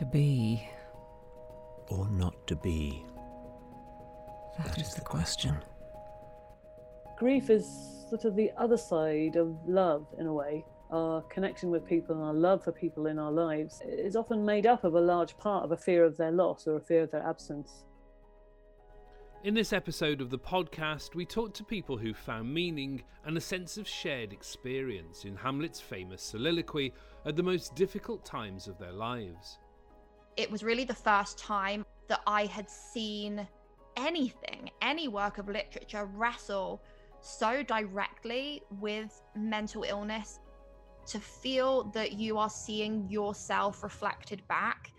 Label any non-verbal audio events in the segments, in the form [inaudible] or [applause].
To be. Or not to be? that is, is, the question. question. Grief is sort of the other side of love, in a way. Our connection with people and our love for people in our lives is often made up of a large part of a fear of their loss or a fear of their absence. In this episode of the podcast, we talked to people who found meaning and a sense of shared experience in Hamlet's famous soliloquy at the most difficult times of their lives. It was really the first time that I had seen anything, any work of literature wrestle so directly with mental illness. To feel that you are seeing yourself reflected back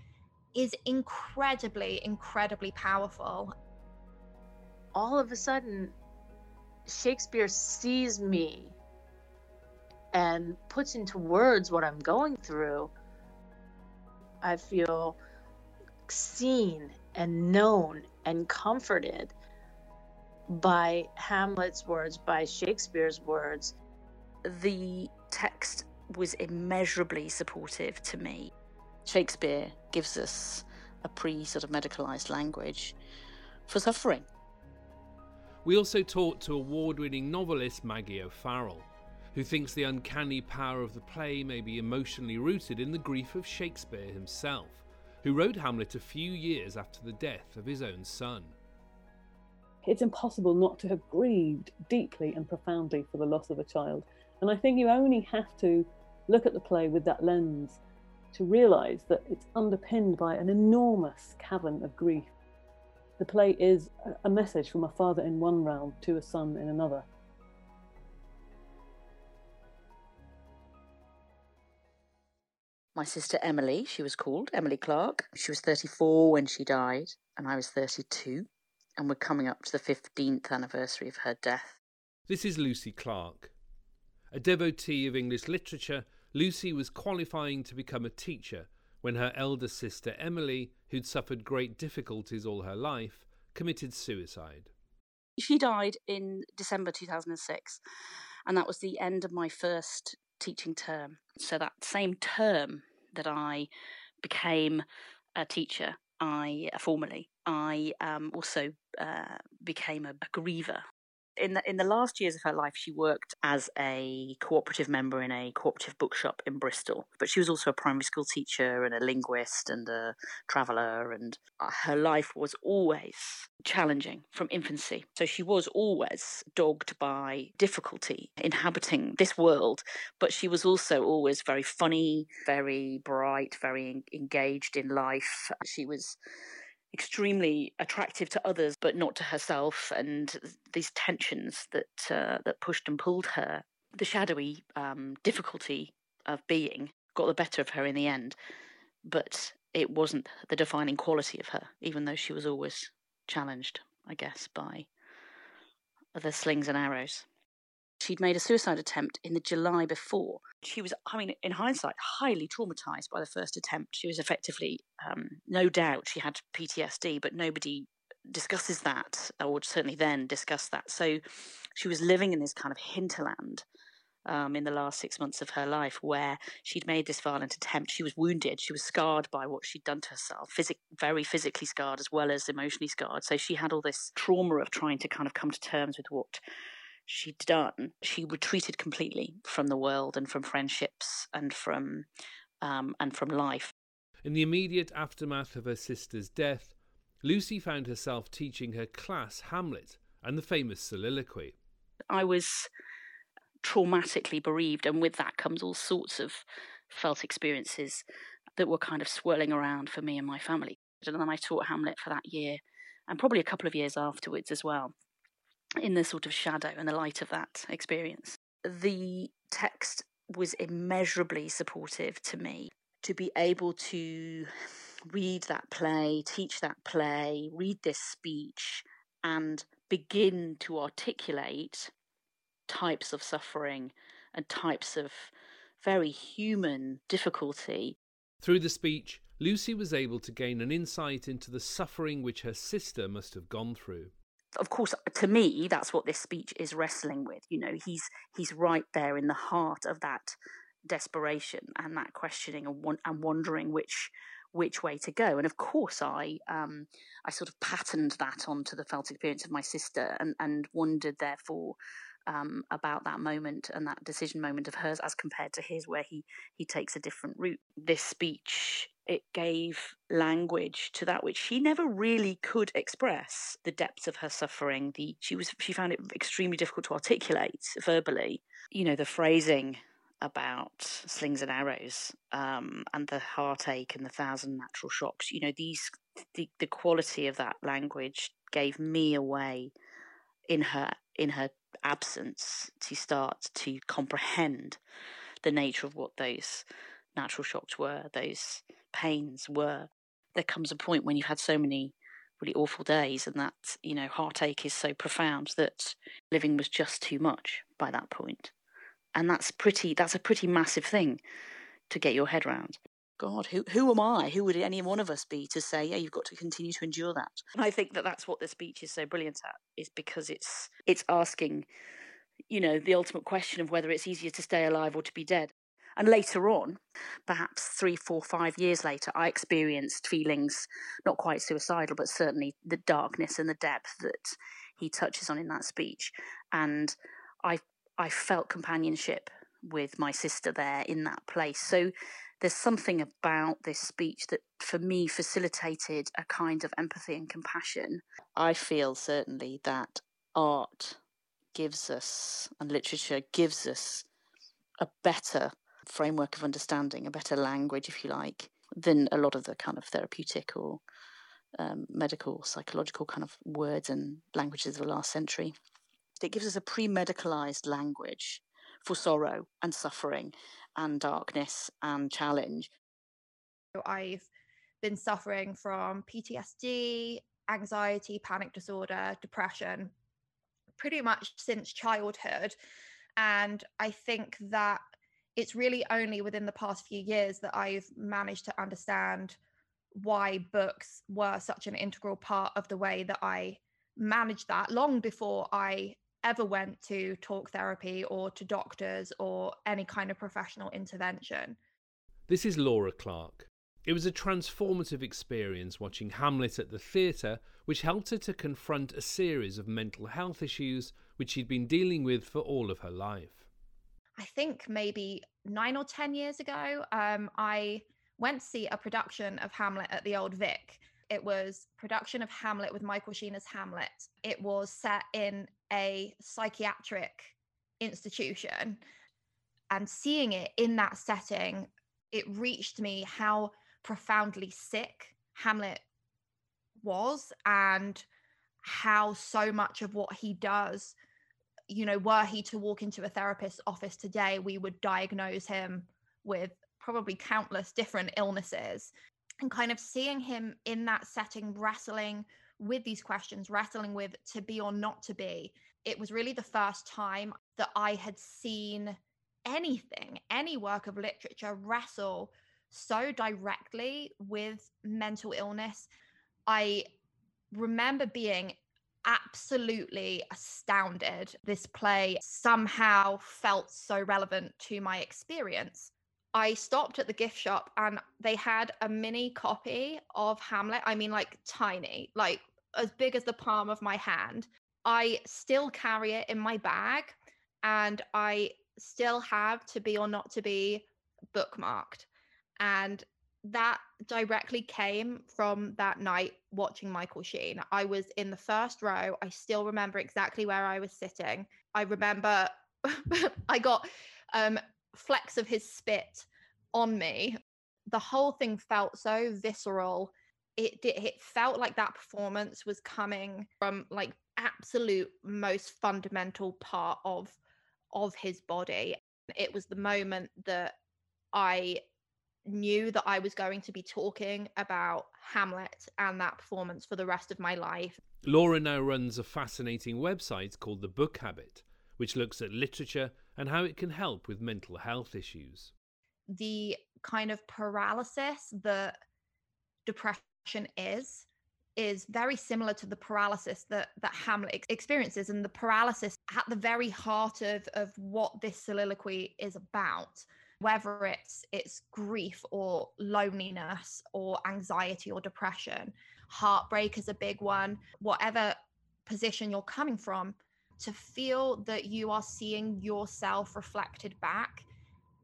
is incredibly, incredibly powerful all of a sudden Shakespeare sees me and puts into words what I'm going through, I feel seen and known and comforted by Hamlet's words, by Shakespeare's words. The text was immeasurably supportive to me. Shakespeare gives us a pre sort of medicalized language for suffering. We also talked to award winning novelist Maggie O'Farrell, who thinks the uncanny power of the play may be emotionally rooted in the grief of Shakespeare himself, who wrote Hamlet a few years after the death of his own son. It's impossible not to have grieved deeply and profoundly for the loss of a child. And I think you only have to look at the play with that lens to realise that it's underpinned by an enormous cavern of grief the play is a message from a father in one realm to a son in another. My sister Emily, she was called Emily Clark. She was 34 when she died, and I was 32, and we're coming up to the 15th anniversary of her death. This is Lucy Clark. A devotee of English literature, Lucy was qualifying to become a teacher when her elder sister Emily, who'd suffered great difficulties all her life, committed suicide. She died in December 2006, and that was the end of my first teaching term. So, that same term that I became a teacher, I formally, I um, also uh, became a, a griever in the in the last years of her life, she worked as a cooperative member in a cooperative bookshop in Bristol. But she was also a primary school teacher and a linguist and a traveller, and uh, her life was always challenging from infancy. So she was always dogged by difficulty inhabiting this world, but she was also always very funny, very bright, very engaged in life. She was extremely attractive to others, but not to herself, and these tensions that uh, that pushed and pulled her. The shadowy um, difficulty of being got the better of her in the end, but it wasn't the defining quality of her, even though she was always challenged, I guess, by the slings and arrows. She'd made a suicide attempt in the July before. She was, I mean, in hindsight, highly traumatized by the first attempt. She was effectively, um, no doubt, she had PTSD, but nobody discusses that, or certainly then discussed that. So she was living in this kind of hinterland um, in the last six months of her life where she'd made this violent attempt. She was wounded. She was scarred by what she'd done to herself, very physically scarred as well as emotionally scarred. So she had all this trauma of trying to kind of come to terms with what she'd done, she retreated completely from the world and from friendships and from um, and from life. In the immediate aftermath of her sister's death, Lucy found herself teaching her class Hamlet and the famous soliloquy. I was traumatically bereaved, and with that comes all sorts of felt experiences that were kind of swirling around for me and my family. And then I taught Hamlet for that year and probably a couple of years afterwards as well in the sort of shadow and the light of that experience. The text was immeasurably supportive to me to be able to read that play, teach that play, read this speech, and begin to articulate types of suffering and types of very human difficulty. Through the speech, Lucy was able to gain an insight into the suffering which her sister must have gone through of course to me that's what this speech is wrestling with you know he's he's right there in the heart of that desperation and that questioning and, want, and wondering which which way to go. And of course, I um, I sort of patterned that onto the felt experience of my sister and and wondered therefore um, about that moment and that decision moment of hers as compared to his, where he he takes a different route. This speech it gave language to that which she never really could express the depths of her suffering. The she was she found it extremely difficult to articulate verbally. You know the phrasing about slings and arrows um, and the heartache and the thousand natural shocks. You know these the the quality of that language gave me a way in her in her absence to start to comprehend the nature of what those natural shocks were, those pains were. There comes a point when you've had so many really awful days and that, you know, heartache is so profound that living was just too much by that point. And that's pretty that's a pretty massive thing to get your head around. God, who who am I? Who would any one of us be to say, yeah, you've got to continue to endure that? And I think that that's what the speech is so brilliant at, is because it's it's asking, you know, the ultimate question of whether it's easier to stay alive or to be dead. And later on, perhaps three, four, five years later, I experienced feelings not quite suicidal, but certainly the darkness and the depth that he touches on in that speech. And I I felt companionship with my sister there in that place. So there's something about this speech that for me facilitated a kind of empathy and compassion. I feel certainly that art gives us and literature gives us a better framework of understanding, a better language, if you like, than a lot of the kind of therapeutic or um, medical, psychological kind of words and languages of the last century. It gives us a pre medicalized language for sorrow and suffering and darkness and challenge. So I've been suffering from PTSD, anxiety, panic disorder, depression pretty much since childhood. And I think that it's really only within the past few years that I've managed to understand why books were such an integral part of the way that I managed that long before I ever went to talk therapy or to doctors or any kind of professional intervention. This is Laura Clark. It was a transformative experience watching Hamlet at the theatre, which helped her to confront a series of mental health issues which she'd been dealing with for all of her life. I think maybe nine or 10 years ago, um, I went to see a production of Hamlet at the Old Vic. It was production of Hamlet with Michael Sheen as Hamlet. It was set in a psychiatric institution and seeing it in that setting it reached me how profoundly sick hamlet was and how so much of what he does you know were he to walk into a therapist's office today we would diagnose him with probably countless different illnesses and kind of seeing him in that setting wrestling with these questions, wrestling with to be or not to be, it was really the first time that I had seen anything, any work of literature wrestle so directly with mental illness. I remember being absolutely astounded. This play somehow felt so relevant to my experience. I stopped at the gift shop and they had a mini copy of Hamlet. I mean, like tiny, like as big as the palm of my hand. I still carry it in my bag and I still have to be or not to be bookmarked. And that directly came from that night watching Michael Sheen. I was in the first row. I still remember exactly where I was sitting. I remember [laughs] I got um, flecks of his spit on me. The whole thing felt so visceral it it felt like that performance was coming from like absolute most fundamental part of of his body it was the moment that i knew that i was going to be talking about hamlet and that performance for the rest of my life. Laura now runs a fascinating website called the book habit which looks at literature and how it can help with mental health issues. The kind of paralysis that depression is is very similar to the paralysis that that Hamlet experiences and the paralysis at the very heart of of what this soliloquy is about whether it's it's grief or loneliness or anxiety or depression heartbreak is a big one. Whatever position you're coming from to feel that you are seeing yourself reflected back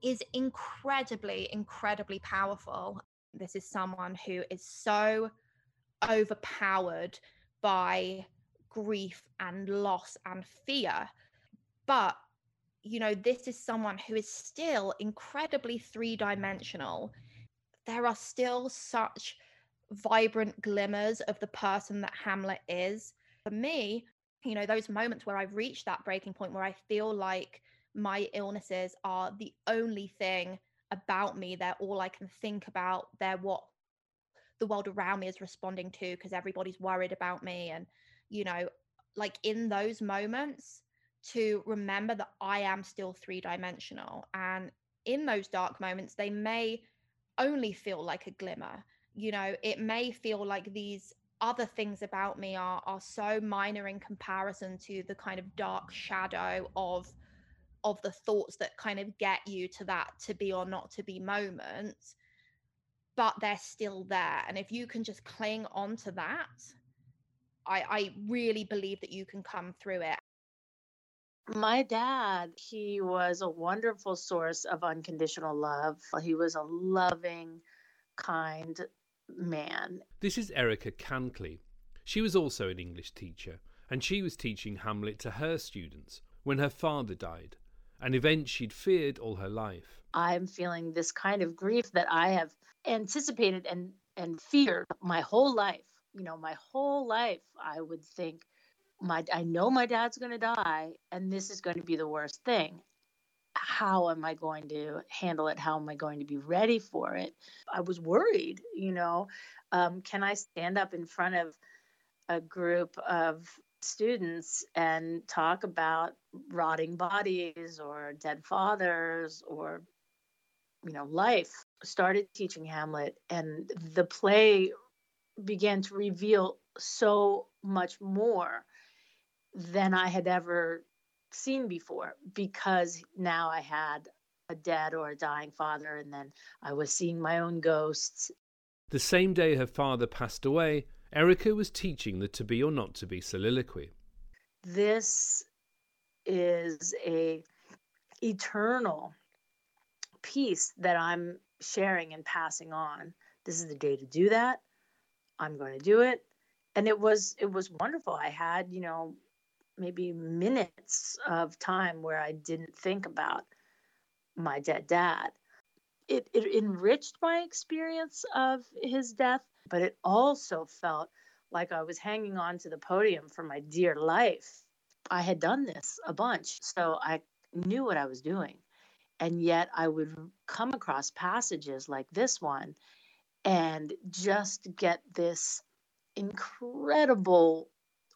is incredibly incredibly powerful. This is someone who is so overpowered by grief and loss and fear but you know, this is someone who is still incredibly three dimensional. There are still such vibrant glimmers of the person that Hamlet is. For me, you know, those moments where I've reached that breaking point where I feel like my illnesses are the only thing about me, they're all I can think about, they're what the world around me is responding to because everybody's worried about me. And, you know, like in those moments, to remember that I am still three dimensional. And in those dark moments, they may only feel like a glimmer. You know, it may feel like these other things about me are are so minor in comparison to the kind of dark shadow of of the thoughts that kind of get you to that to be or not to be moment but they're still there and if you can just cling on to that i i really believe that you can come through it my dad, he was a wonderful source of unconditional love. He was a loving, kind man. This is Erica Cantley. She was also an English teacher, and she was teaching Hamlet to her students when her father died, an event she'd feared all her life. I'm feeling this kind of grief that I have anticipated and, and feared my whole life. You know, my whole life, I would think, my I know my dad's going to die and this is going to be the worst thing. How am I going to handle it? How am I going to be ready for it? I was worried, you know. Um, can I stand up in front of a group of students and talk about rotting bodies or dead fathers or you know life started teaching hamlet and the play began to reveal so much more than I had ever seen before because now I had a dead or a dying father, and then I was seeing my own ghosts. The same day her father passed away, Erica was teaching the To Be or Not to Be soliloquy. This is a eternal piece that I'm sharing and passing on. This is the day to do that. I'm going to do it. And it was it was wonderful. I had, you know, maybe minutes of time where I didn't think about my dead dad. It, it enriched my experience of his death, but it also felt like I was hanging on to the podium for my dear life. I had done this a bunch, so I knew what I was doing. And yet I would come across passages like this one and just get this incredible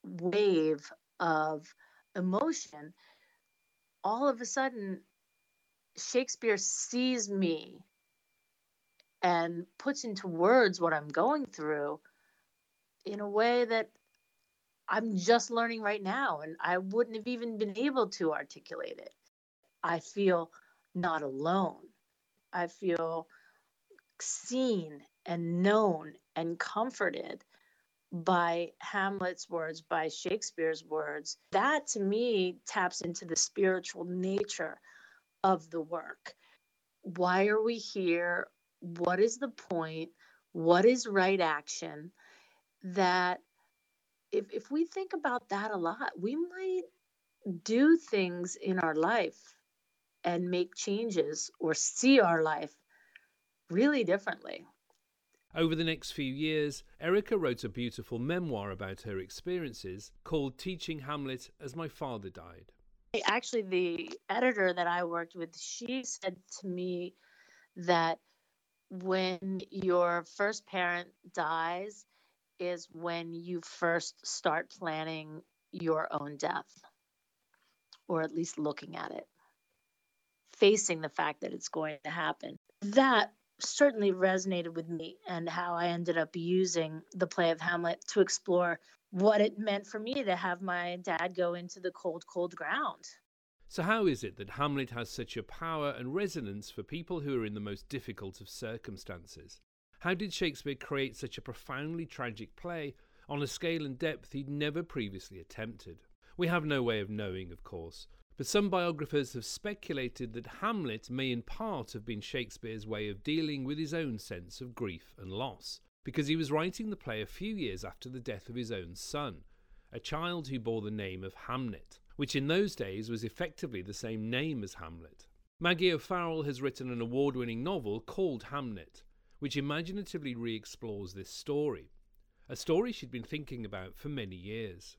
wave of emotion, all of a sudden, Shakespeare sees me and puts into words what I'm going through in a way that I'm just learning right now, and I wouldn't have even been able to articulate it. I feel not alone. I feel seen and known and comforted by Hamlet's words, by Shakespeare's words, that to me taps into the spiritual nature of the work. Why are we here? What is the point? What is right action? That if, if we think about that a lot, we might do things in our life and make changes or see our life really differently. Over the next few years, Erica wrote a beautiful memoir about her experiences called Teaching Hamlet as My Father Died. Actually, the editor that I worked with, she said to me that when your first parent dies is when you first start planning your own death, or at least looking at it, facing the fact that it's going to happen. That certainly resonated with me and how I ended up using the play of Hamlet to explore what it meant for me to have my dad go into the cold, cold ground. So, how is it that Hamlet has such a power and resonance for people who are in the most difficult of circumstances? How did Shakespeare create such a profoundly tragic play on a scale and depth he'd never previously attempted? We have no way of knowing, of course, but some biographers have speculated that Hamlet may in part have been Shakespeare's way of dealing with his own sense of grief and loss, because he was writing the play a few years after the death of his own son, a child who bore the name of Hamnet which in those days was effectively the same name as Hamlet. Maggie O'Farrell has written an award winning novel called Hamnet, which imaginatively re explores this story, a story she'd been thinking about for many years.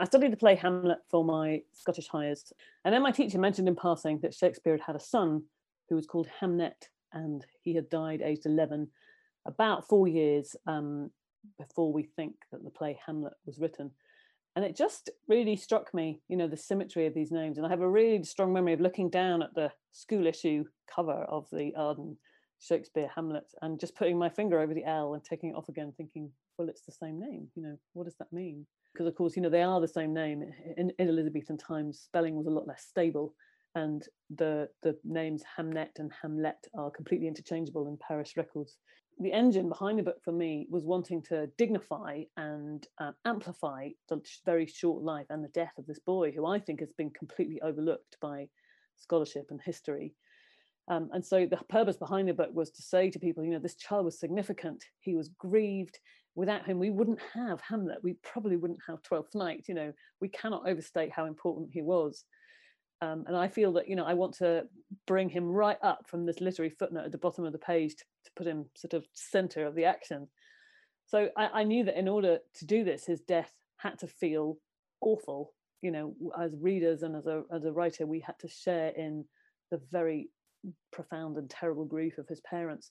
I studied the play Hamlet for my Scottish Highers, and then my teacher mentioned in passing that Shakespeare had had a son who was called Hamnet, and he had died aged 11, about four years um, before we think that the play Hamlet was written. And it just really struck me you know the symmetry of these names. And i have a really strong memory of looking down at the school issue cover of the arden shakespeare hamlet and just putting my finger over the l and taking it off again thinking well it's the same name you know what does that mean because of course you know they are the same name in, in elizabethan times spelling was a lot less stable and the the names hamnet and hamlet are completely interchangeable in parish records the engine behind the book for me was wanting to dignify and uh, amplify the very short life and the death of this boy, who I think has been completely overlooked by scholarship and history. Um, and so the purpose behind the book was to say to people, you know, this child was significant. He was grieved. Without him, we wouldn't have Hamlet. We probably wouldn't have Twelfth Night. You know, we cannot overstate how important he was. Um, and I feel that you know I want to bring him right up from this literary footnote at the bottom of the page to, to put him sort of center of the action. So I, I, knew that in order to do this, his death had to feel awful. You know, as readers and as a as a writer, we had to share in the very profound and terrible grief of his parents.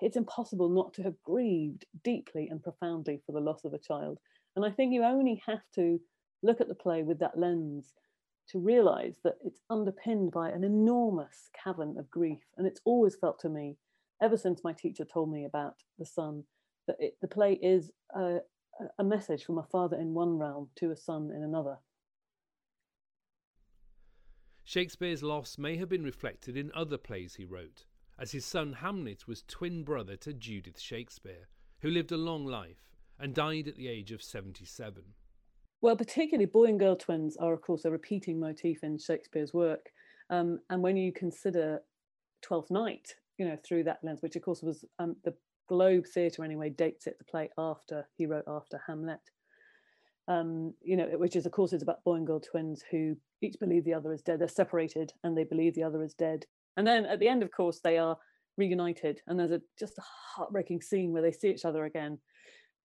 It's impossible not to have grieved deeply and profoundly for the loss of a child. And I think you only have to look at the play with that lens to realize that it's underpinned by an enormous cavern of grief. And it's always felt to me, ever since my teacher told me about the son, that it, the play is a, a message from a father in one realm to a son in another. Shakespeare's loss may have been reflected in other plays he wrote, as his son Hamnet was twin brother to Judith Shakespeare, who lived a long life and died at the age of 77. Well, particularly boy and girl twins are, of course, a repeating motif in Shakespeare's work. Um, and when you consider Twelfth Night, you know, through that lens, which of course was um, the Globe Theatre anyway, dates it the play after he wrote after Hamlet. Um, you know, which is of course is about boy and girl twins who each believe the other is dead. They're separated and they believe the other is dead. And then at the end, of course, they are reunited, and there's a just a heartbreaking scene where they see each other again.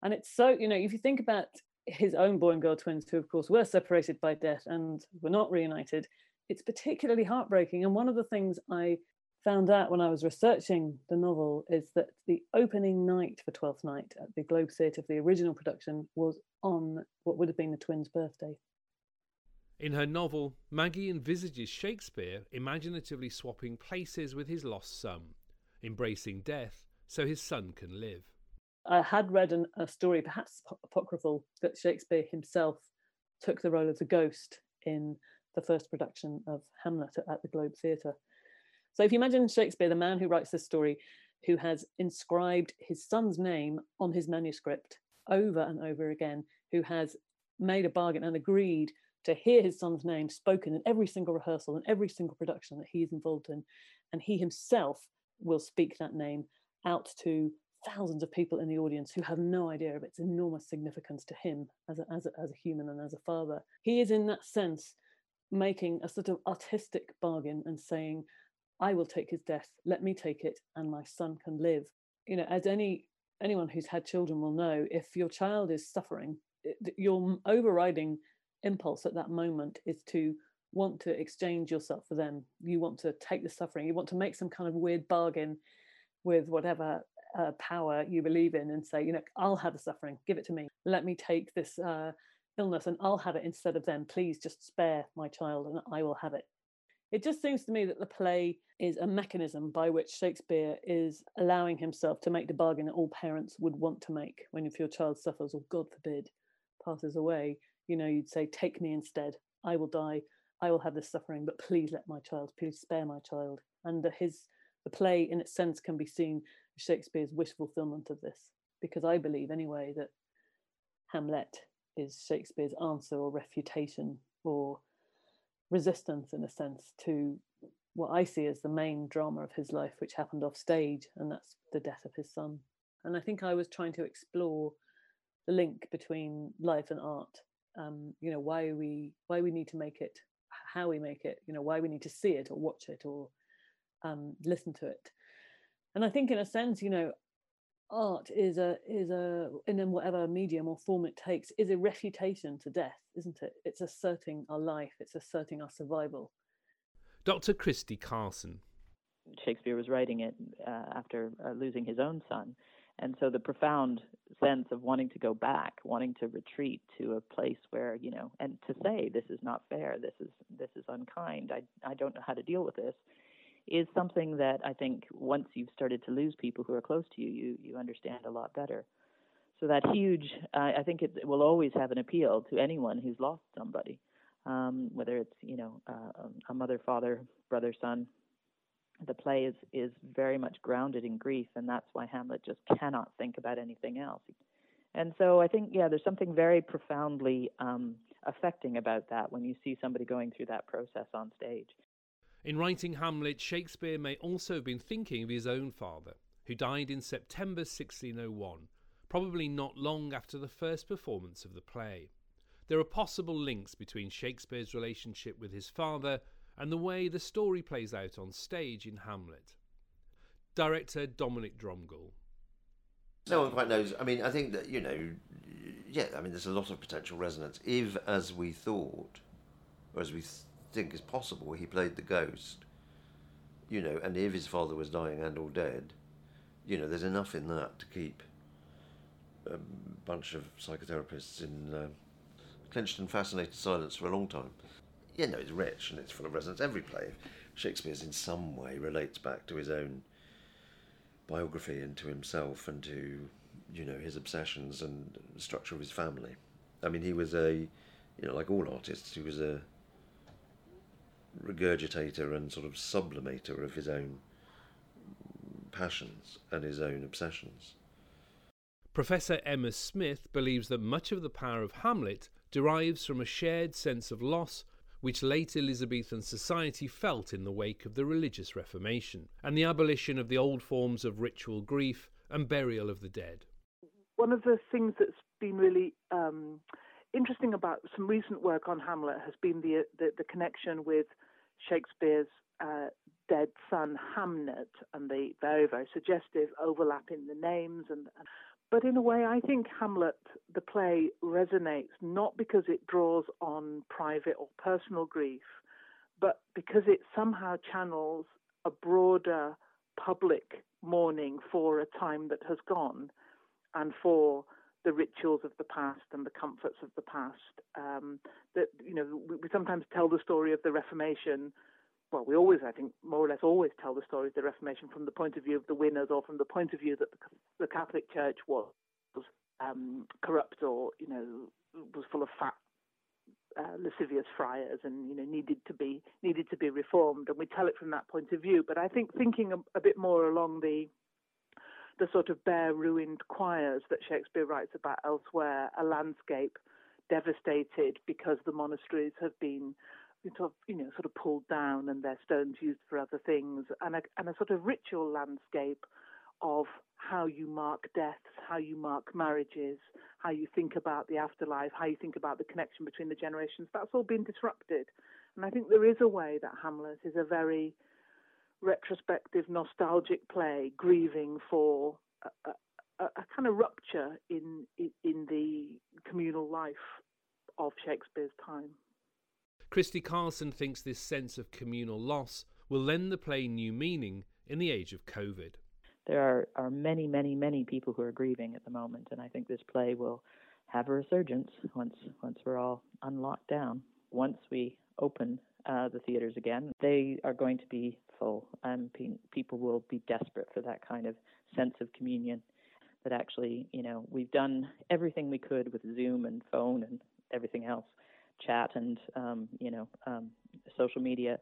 And it's so, you know, if you think about his own boy and girl twins, who of course were separated by death and were not reunited, it's particularly heartbreaking. And one of the things I found out when I was researching the novel is that the opening night for Twelfth Night at the Globe Theatre of the original production was on what would have been the twins' birthday. In her novel, Maggie envisages Shakespeare imaginatively swapping places with his lost son, embracing death so his son can live. I had read an, a story, perhaps apocryphal, that Shakespeare himself took the role of the ghost in the first production of Hamlet at the Globe Theatre. So if you imagine Shakespeare, the man who writes this story, who has inscribed his son's name on his manuscript over and over again, who has made a bargain and agreed to hear his son's name spoken in every single rehearsal and every single production that he is involved in, and he himself will speak that name out to thousands of people in the audience who have no idea of its enormous significance to him as a, as a, as a human and as a father. He is, in that sense, making a sort of artistic bargain and saying, I will take his death, let me take it, and my son can live. You know, as any anyone who's had children will know, if your child is suffering, your overriding impulse at that moment is to want to exchange yourself for them. You want to take the suffering, you want to make some kind of weird bargain with whatever uh, power you believe in and say, you know, I'll have the suffering, give it to me. Let me take this uh, illness and I'll have it instead of them. Please just spare my child and I will have it. It just seems to me that the play is a mechanism by which Shakespeare is allowing himself to make the bargain that all parents would want to make when if your child suffers or God forbid passes away, you know, you'd say, take me instead. I will die. I will have this suffering, but please let my child, please spare my child. And his the play, in its sense, can be seen as Shakespeare's wish fulfillment of this, because I believe anyway that Hamlet is Shakespeare's answer or refutation or resistance, in a sense, to what I see as the main drama of his life, which happened off stage, and that's the death of his son. And I think I was trying to explore the link between life and art. Um, you know, why we why we need to make it, how we make it. You know, why we need to see it or watch it or um, listen to it. And I think, in a sense, you know, art is a is a in whatever medium or form it takes is a refutation to death, isn't it? It's asserting our life. It's asserting our survival. Dr. Christie Carson. Shakespeare was writing it uh, after uh, losing his own son. And so the profound sense of wanting to go back, wanting to retreat to a place where, you know, and to say this is not fair, this is this is unkind, I I don't know how to deal with this, is something that I think once you've started to lose people who are close to you, you you understand a lot better. So that huge, uh, I think it, it will always have an appeal to anyone who's lost somebody, um, whether it's you know uh, a mother, father, brother, son, the play is is very much grounded in grief, and that's why Hamlet just cannot think about anything else. And so I think, yeah, there's something very profoundly um, affecting about that when you see somebody going through that process on stage. In writing Hamlet, Shakespeare may also have been thinking of his own father, who died in September 1601, probably not long after the first performance of the play. There are possible links between Shakespeare's relationship with his father and the way the story plays out on stage in Hamlet. Director Dominic Dromgoole. No one quite knows. I mean, I think that, you know, yeah, I mean, there's a lot of potential resonance. If, as we thought, or as we th- think is possible, he played the ghost, you know, and if his father was dying and or dead, you know, there's enough in that to keep a bunch of psychotherapists in uh, clenched and fascinated silence for a long time you know, it's rich and it's full of resonance. Every play of Shakespeare's in some way relates back to his own biography and to himself and to, you know, his obsessions and the structure of his family. I mean, he was a, you know, like all artists, he was a regurgitator and sort of sublimator of his own passions and his own obsessions. Professor Emma Smith believes that much of the power of Hamlet derives from a shared sense of loss which late Elizabethan society felt in the wake of the religious Reformation and the abolition of the old forms of ritual grief and burial of the dead. One of the things that's been really um, interesting about some recent work on Hamlet has been the the, the connection with Shakespeare's uh, dead son Hamnet and the very very suggestive overlap in the names and, and but in a way, I think Hamlet, the play, resonates not because it draws on private or personal grief, but because it somehow channels a broader public mourning for a time that has gone and for the rituals of the past and the comforts of the past. Um, that you know, we, we, sometimes tell the story of the Reformation. Well, we always, I think, more or less always tell the story of the Reformation from the point of view of the winners or from the point of view that the, the Catholic Church was um, corrupt or you know was full of fat uh, lascivious friars and you know needed to be needed to be reformed and we tell it from that point of view but i think thinking a, a, bit more along the the sort of bare ruined choirs that shakespeare writes about elsewhere a landscape devastated because the monasteries have been sort of, you know sort of pulled down and their stones used for other things and a, and a sort of ritual landscape of how you mark deaths, how you mark marriages, how you think about the afterlife, how you think about the connection between the generations. That's all been disrupted. And I think there is a way that Hamlet is a very retrospective, nostalgic play, grieving for a, a, a kind of rupture in, in, in the communal life of Shakespeare's time. Christie Carson thinks this sense of communal loss will lend the play new meaning in the age of COVID there are, are many, many, many people who are grieving at the moment, and I think this play will have a resurgence once once we're all unlocked down. Once we open uh, the theaters again, they are going to be full, and pe- people will be desperate for that kind of sense of communion. That actually, you know, we've done everything we could with Zoom and phone and everything else chat and um, you know um, social media,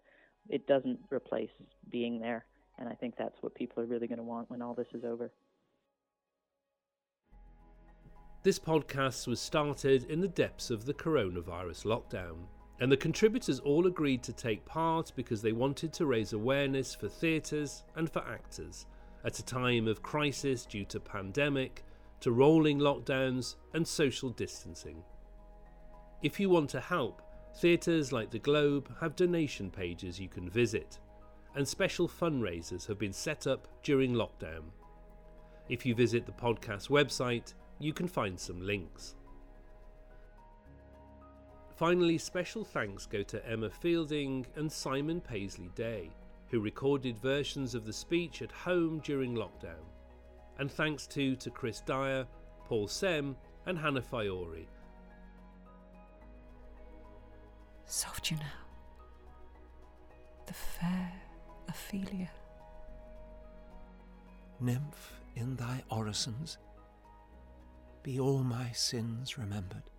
it doesn't replace being there. And I think that's what people are really going to want when all this is over. This podcast was started in the depths of the coronavirus lockdown, and the contributors all agreed to take part because they wanted to raise awareness for theatres and for actors at a time of crisis due to pandemic, to rolling lockdowns and social distancing. If you want to help, theatres like the Globe have donation pages you can visit, and special fundraisers have been set up during lockdown. If you visit the podcast website, you can find some links. Finally, special thanks go to Emma Fielding and Simon Paisley Day, who recorded versions of the speech at home during lockdown. And thanks too to Chris Dyer, Paul Sem, and Hannah Fiore. Soft you now, the fair Ophelia. Nymph in thy orisons, be all my sins remembered.